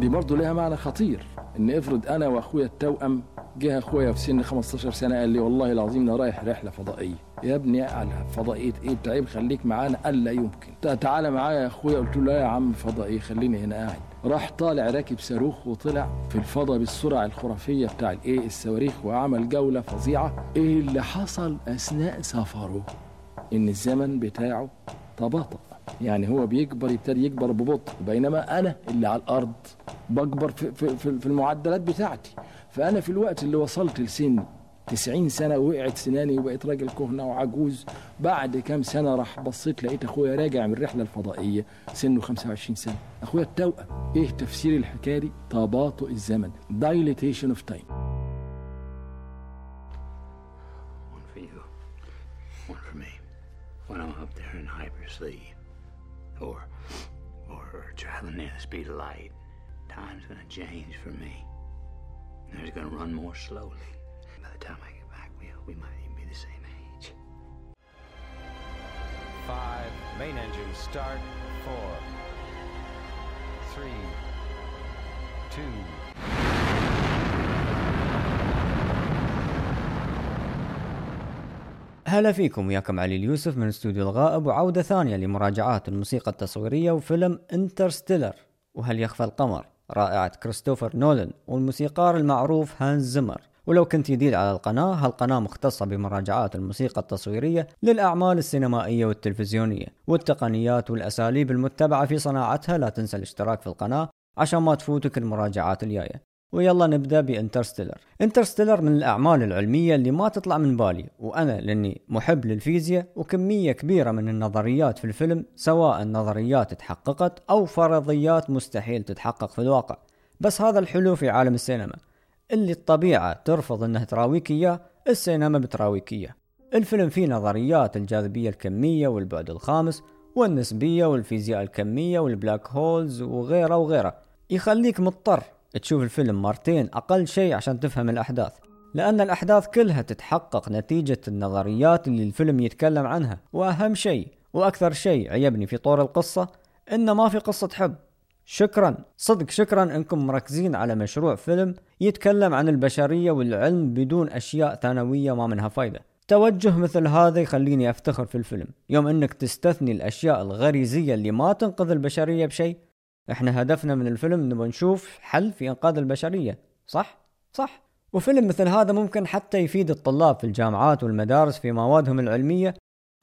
دي برضه لها معنى خطير إن افرض أنا وأخويا التوأم جه أخويا في سن 15 سنة قال لي والله العظيم أنا رايح رحلة فضائية. يا ابني على فضائية إيه؟ بتعيب خليك معانا قال لا يمكن تعالى معايا يا أخويا. قلت له لا يا عم فضائية خليني هنا قاعد. راح طالع راكب صاروخ وطلع في الفضاء بالسرعة الخرافية بتاع الايه الصواريخ وعمل جولة فظيعة. إيه اللي حصل أثناء سفره؟ إن الزمن بتاعه تباطأ يعني هو بيكبر يبتدي يكبر ببطء بينما أنا اللي على الأرض بكبر في, في, في, المعدلات بتاعتي. فأنا في الوقت اللي وصلت لسن 90 سنة وقعت سناني وبقيت راجل كهنة وعجوز بعد كام سنة راح بصيت لقيت أخويا راجع من الرحلة الفضائية سنه 25 سنة. أخويا التوأم إيه تفسير الحكاية دي؟ تباطؤ الزمن. Dilatation of time. In or, or traveling near the speed of light, time's gonna change for me. And it's gonna run more slowly. By the time I get back, we, we might even be the same age. Five, main engine start. Four, three, two, هلا فيكم وياكم علي اليوسف من استوديو الغائب وعودة ثانية لمراجعات الموسيقى التصويرية وفيلم Interstellar. وهل يخفى القمر؟ رائعة كريستوفر نولان والموسيقار المعروف هانز زمر ولو كنت جديد على القناة هالقناة مختصة بمراجعات الموسيقى التصويرية للأعمال السينمائية والتلفزيونية والتقنيات والأساليب المتبعة في صناعتها. لا تنسى الاشتراك في القناة عشان ما تفوتك المراجعات الجاية. ويلا نبدأ ب Interstellar. Interstellar من الأعمال العلمية اللي ما تطلع من بالي وأنا لأني محب للفيزياء وكمية كبيرة من النظريات في الفيلم سواء نظريات تحققت أو فرضيات مستحيل تتحقق في الواقع. بس هذا الحلو في عالم السينما اللي الطبيعة ترفض إنها تراويك إياه السينما بتراويك إياه. الفيلم فيه نظريات الجاذبية الكمية والبعد الخامس والنسبية والفيزياء الكمية وال black holes وغيره وغيره. يخليك مضطر تشوف الفيلم مرتين أقل شيء عشان تفهم الأحداث لأن الأحداث كلها تتحقق نتيجة النظريات اللي الفيلم يتكلم عنها. وأهم شيء وأكثر شيء عجبني في طور القصة إنه ما في قصة حب. شكرا صدق شكرا إنكم مركزين على مشروع فيلم يتكلم عن البشرية والعلم بدون أشياء ثانوية ما منها فايدة. توجه مثل هذا يخليني أفتخر في الفيلم. يوم إنك تستثني الأشياء الغريزية اللي ما تنقذ البشرية بشيء إحنا هدفنا من الفيلم نبغى نشوف حل في إنقاذ البشرية صح؟ صح. وفيلم مثل هذا ممكن حتى يفيد الطلاب في الجامعات والمدارس في موادهم العلمية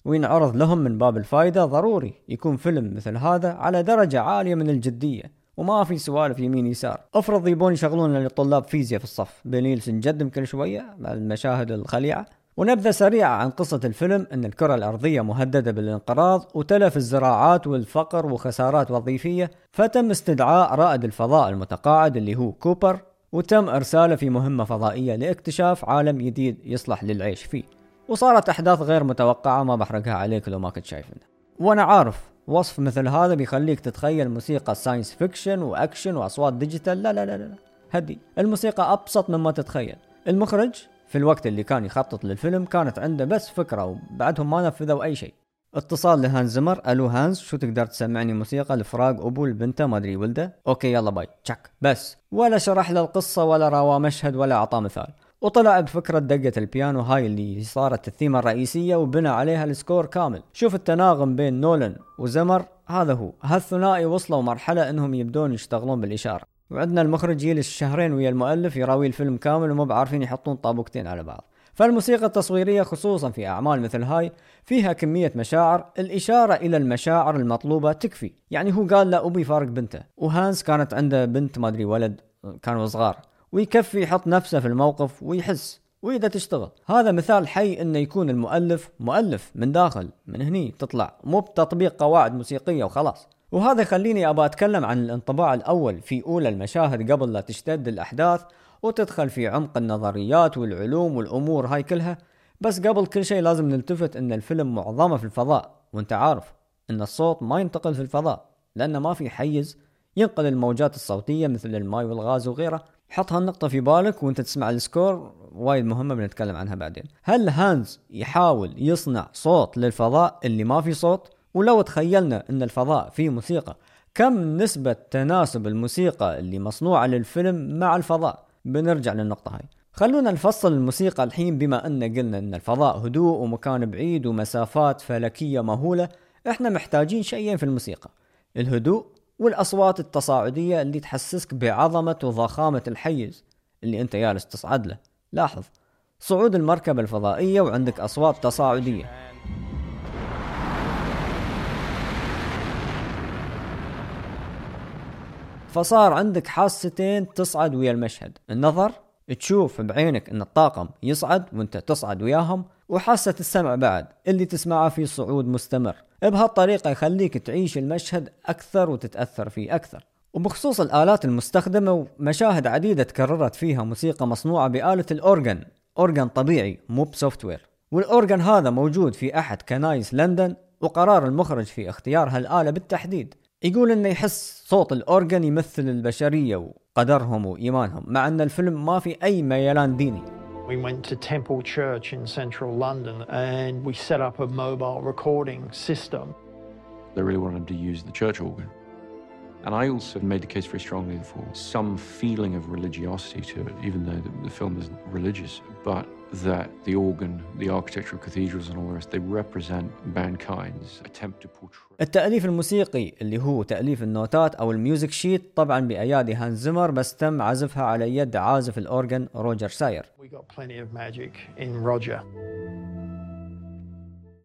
وينعرض لهم من باب الفائده ضروري يكون فيلم مثل هذا على درجة عالية من الجدية وما في سوالف يمين يسار. افرض يبون يشغلون للطلاب فيزياء في الصف. بنيلسون جدم كل شوية المشاهد الخليعة. ونبذة سريعة عن قصة الفيلم أن الكرة الأرضية مهددة بالانقراض وتلف الزراعات والفقر وخسارات وظيفية فتم استدعاء رائد الفضاء المتقاعد اللي هو كوبر وتم إرساله في مهمة فضائية لاكتشاف عالم جديد يصلح للعيش فيه. وصارت أحداث غير متوقعة ما بحرقها عليك لو ما كنت شايفنه. وأنا عارف وصف مثل هذا بيخليك تتخيل موسيقى science fiction و action وأصوات digital لا لا لا لا. هدي. الموسيقى أبسط مما تتخيل. المخرج؟ في الوقت اللي كان يخطط للفيلم كانت عنده بس فكرة وبعدهم ما نفذوا أي شيء. اتصال لهانز زمر. ألو هانز شو تقدر تسمعني موسيقى لفراق أبو لبنته ما أدري ولده؟ okay يلا bye. تشك بس. ولا شرح له القصة ولا روى مشهد ولا أعطاه مثال. وطلع بفكرة دقة البيانو هاي اللي صارت الثيمة الرئيسية وبنى عليها ال score كامل. شوف التناغم بين نولان وزمر. هذا هو. هالثنائي وصلوا مرحلة إنهم يبدون يشتغلون بالإشارة. وعندنا المخرج يجلس شهرين ويا المؤلف يراوي الفيلم كامل ومو بعارفين يحطون طابوقتين على بعض. فالموسيقى التصويرية خصوصا في أعمال مثل هاي فيها كمية مشاعر الإشارة إلى المشاعر المطلوبة تكفي. يعني هو قال لا أبي فارق بنته. وهانس كانت عنده بنت ما أدري ولد كانوا صغار. ويكفي يحط نفسه في الموقف ويحس وإذا تشتغل. هذا مثال حي إنه يكون المؤلف مؤلف من داخل من هني تطلع. مو بتطبيق قواعد موسيقية وخلاص. وهذا يخليني ابى أتكلم عن الانطباع الأول في أولى المشاهد قبل لا تشتد الأحداث وتدخل في عمق النظريات والعلوم والأمور هاي كلها. بس قبل كل شيء لازم نلتفت إن الفيلم معظمه في الفضاء. وأنت عارف إن الصوت ما ينتقل في الفضاء لأنه ما في حيز ينقل الموجات الصوتية مثل الماء والغاز وغيره. حط هالنقطة في بالك وأنت تسمع ال score وايد مهمة بنتكلم عنها بعدين. هل هانز يحاول يصنع صوت للفضاء اللي ما في صوت؟ ولو تخيلنا إن الفضاء فيه موسيقى كم نسبة تناسب الموسيقى اللي مصنوعة للفيلم مع الفضاء؟ بنرجع للنقطة هاي. خلونا نفصل الموسيقى الحين بما أن قلنا أن الفضاء هدوء ومكان بعيد ومسافات فلكية مهولة إحنا محتاجين شيئين في الموسيقى الهدوء والأصوات التصاعدية اللي تحسسك بعظمة وضخامة الحيز اللي أنت جالس تصعد له. لاحظ صعود المركبة الفضائية وعندك أصوات تصاعدية. فصار عندك حاستين تصعد ويا المشهد. النظر تشوف بعينك إن الطاقم يصعد وإنت تصعد وياهم وحاسة السمع بعد اللي تسمعه في صعود مستمر. بهالطريقة يخليك تعيش المشهد أكثر وتتأثر فيه أكثر. وبخصوص الآلات المستخدمة مشاهد عديدة تكررت فيها موسيقى مصنوعة بآلة ال organ organ طبيعي مو ب software. وال organ هذا موجود في أحد كنايس لندن وقرار المخرج في اختيار هالآلة بالتحديد. يقول انه يحس صوت ال organ يمثل البشريه وقدرهم وايمانهم مع ان الفيلم ما في اي ميلان ديني We went to Temple Church in central London and we set up a mobile recording system. They really wanted to use the church organ. And I also made the case very strongly for some feeling of religiosity to it, even though the, the film isn't religious, but that the organ, the architecture of cathedrals and all the rest, they represent mankind's attempt to portray. التأليف الموسيقي اللي هو تأليف النوتات أو الميوزك شيت طبعا بأيادي هانز زمر بس تم عزفها على يد عازف الأورجن روجر ساير We got plenty of magic in Roger.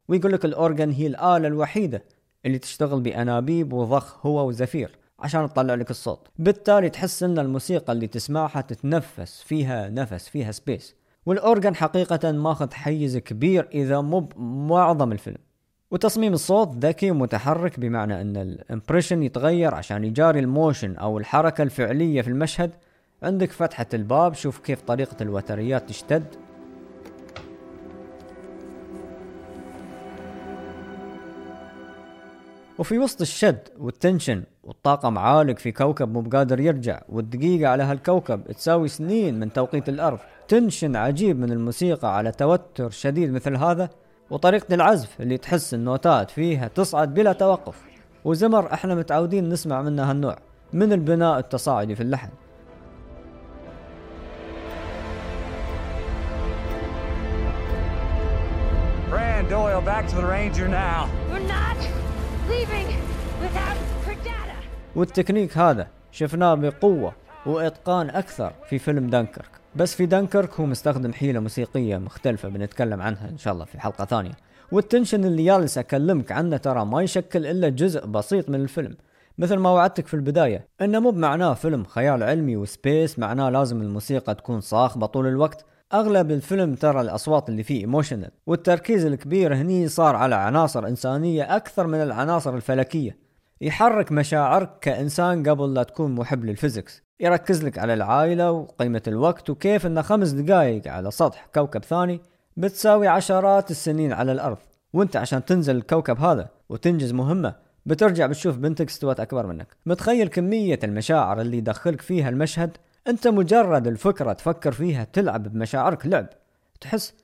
ويقول لك ال organ هي الآلة الوحيدة اللي تشتغل بأنابيب وضخ هوا وزفير عشان تطلع لك الصوت. بالتالي تحس إن الموسيقى اللي تسمعها تتنفس فيها نفس فيها space وال organ حقيقة ماخذ حيز كبير إذا مو بمعظم الفيلم. وتصميم الصوت ذكي ومتحرك بمعنى إن ال impression يتغير عشان يجاري ال motion أو الحركة الفعلية في المشهد. عندك فتحة الباب شوف كيف طريقة الوتريات تشتد. وفي وسط الشد وال tension والطاقم عالق في كوكب مو بقادر يرجع والدقيقة على هالكوكب تساوي سنين من توقيت الأرض. tension عجيب من الموسيقى على توتر شديد مثل هذا وطريقة العزف اللي تحس النوتات فيها تصعد بلا توقف. وزمر إحنا متعودين نسمع منه هالنوع من البناء التصاعدي في اللحن. Brand Doyle back to the Ranger now. We're not والتكنيك هذا شفناه بقوة وإتقان أكثر في فيلم دنكرك بس في دنكرك هو مستخدم حيلة موسيقية مختلفة بنتكلم عنها إن شاء الله في حلقة ثانية. وال tension اللي جالس أكلمك عنه ترى ما يشكل إلا جزء بسيط من الفيلم. مثل ما وعدتك في البداية إنه مو بمعناه فيلم خيال علمي و space معناه لازم الموسيقى تكون صاخبة طول الوقت. أغلب الفيلم ترى الأصوات اللي فيه emotional والتركيز الكبير هني صار على عناصر إنسانية أكثر من العناصر الفلكية. يحرك مشاعرك كإنسان قبل لا تكون محب لل physics. يركز لك على العائلة وقيمة الوقت وكيف إن خمس دقائق على سطح كوكب ثاني بتساوي عشرات السنين على الأرض. وأنت عشان تنزل الكوكب هذا وتنجز مهمة بترجع بتشوف بنتك استوت أكبر منك. متخيل كمية المشاعر اللي يدخلك فيها المشهد؟ أنت مجرد الفكرة تفكر فيها تلعب بمشاعرك لعب. تحس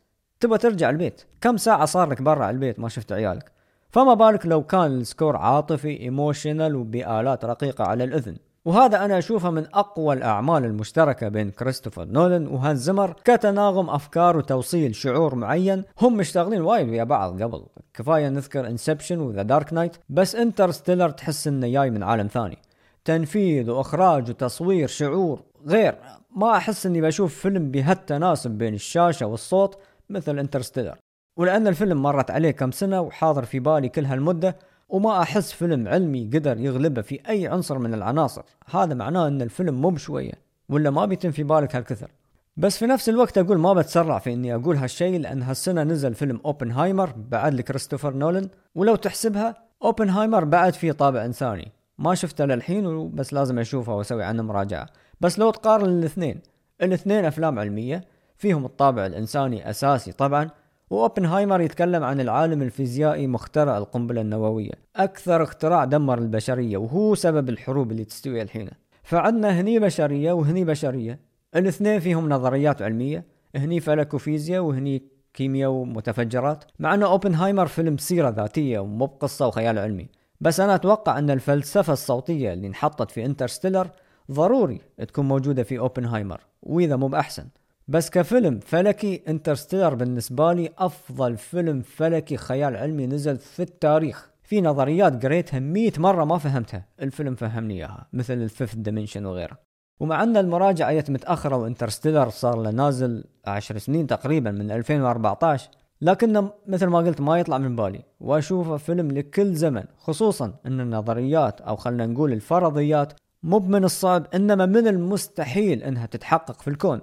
تبغى ترجع البيت. كم ساعة صار لك برا البيت ما شفت عيالك؟ فما بالك لو كان ال score عاطفي emotional وبآلات رقيقة على الأذن. وهذا أنا أشوفه من أقوى الأعمال المشتركة بين كريستوفر نولان وهانز زمر كتناغم أفكار وتوصيل شعور معين. هم مشتغلين وايد ويا بعض قبل. كفاية نذكر Inception و The Dark Knight بس Interstellar تحس إنه جاي من عالم ثاني. تنفيذ وإخراج وتصوير شعور. غير ما أحس إني بشوف فيلم بهالتناسب بين الشاشة والصوت مثل Interstellar. ولأن الفيلم مرت عليه كم سنة وحاضر في بالي كل هالمدة وما أحس فيلم علمي قدر يغلبه في أي عنصر من العناصر. هذا معناه إن الفيلم مو بشوية ولا ما بيتم في بالك هالكثر. بس في نفس الوقت أقول ما بتسرع في إني أقول هالشيء لأن هالسنة نزل فيلم أوبنهايمر بعد لكريستوفر نولان. ولو تحسبها أوبنهايمر بعد فيه طابع إنساني. ما شفته للحين بس لازم أشوفه وأسوي عنه مراجعة. بس لو تقارن الاثنين الاثنين أفلام علمية فيهم الطابع الإنساني أساسي طبعا وأوبنهايمر يتكلم عن العالم الفيزيائي مخترع القنبلة النووية. أكثر اختراع دمر البشرية وهو سبب الحروب اللي تستوي الحين. فعندنا هني بشرية وهني بشرية. الاثنين فيهم نظريات علمية هني فلك وفيزياء وهني كيمياء ومتفجرات. مع انه أوبنهايمر فيلم سيرة ذاتية ومو بقصة وخيال علمي. بس أنا أتوقع أن الفلسفة الصوتية اللي انحطت في Interstellar ضروري تكون موجودة في أوبنهايمر وإذا مو بأحسن. بس كفيلم فلكي Interstellar بالنسبة لي أفضل فيلم فلكي خيال علمي نزل في التاريخ. في نظريات قريتها مية مرة ما فهمتها. الفيلم فهمني إياها مثل ال fifth dimension وغيره. ومع أن المراجعة جت متأخرة و Interstellar صار له نازل عشر سنين تقريبا من 2014 لكنه مثل ما قلت ما يطلع من بالي. واشوفه فيلم لكل زمن خصوصا إن النظريات أو خلنا نقول الفرضيات مو من الصعب إنما من المستحيل إنها تتحقق في الكون.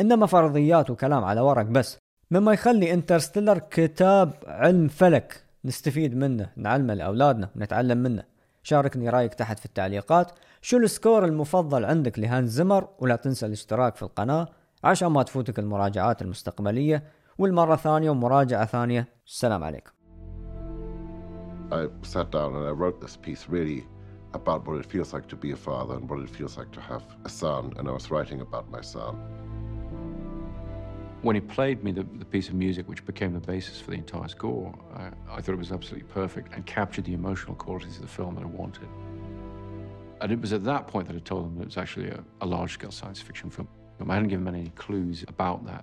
إنما فرضيات وكلام على ورق بس. مما يخلي Interstellar كتاب علم فلك نستفيد منه نعلمه لأولادنا ونتعلم منه. شاركني رأيك تحت في التعليقات. شو ال score المفضل عندك لهانز زيمر ولا تنسى الاشتراك في القناة عشان ما تفوتك المراجعات المستقبلية. والمرة ثانية ومراجعة ثانية السلام عليكم I sat down and I wrote this piece really about what it feels like to be a father and what it feels like to have a son, and I was writing about my son. When he played me the, the piece of music which became the basis for the entire score, I, I thought it was absolutely perfect and captured the emotional qualities of the film that I wanted. And it was at that point that I told him that it was actually a, a large scale science fiction film. I hadn't given him any clues about that.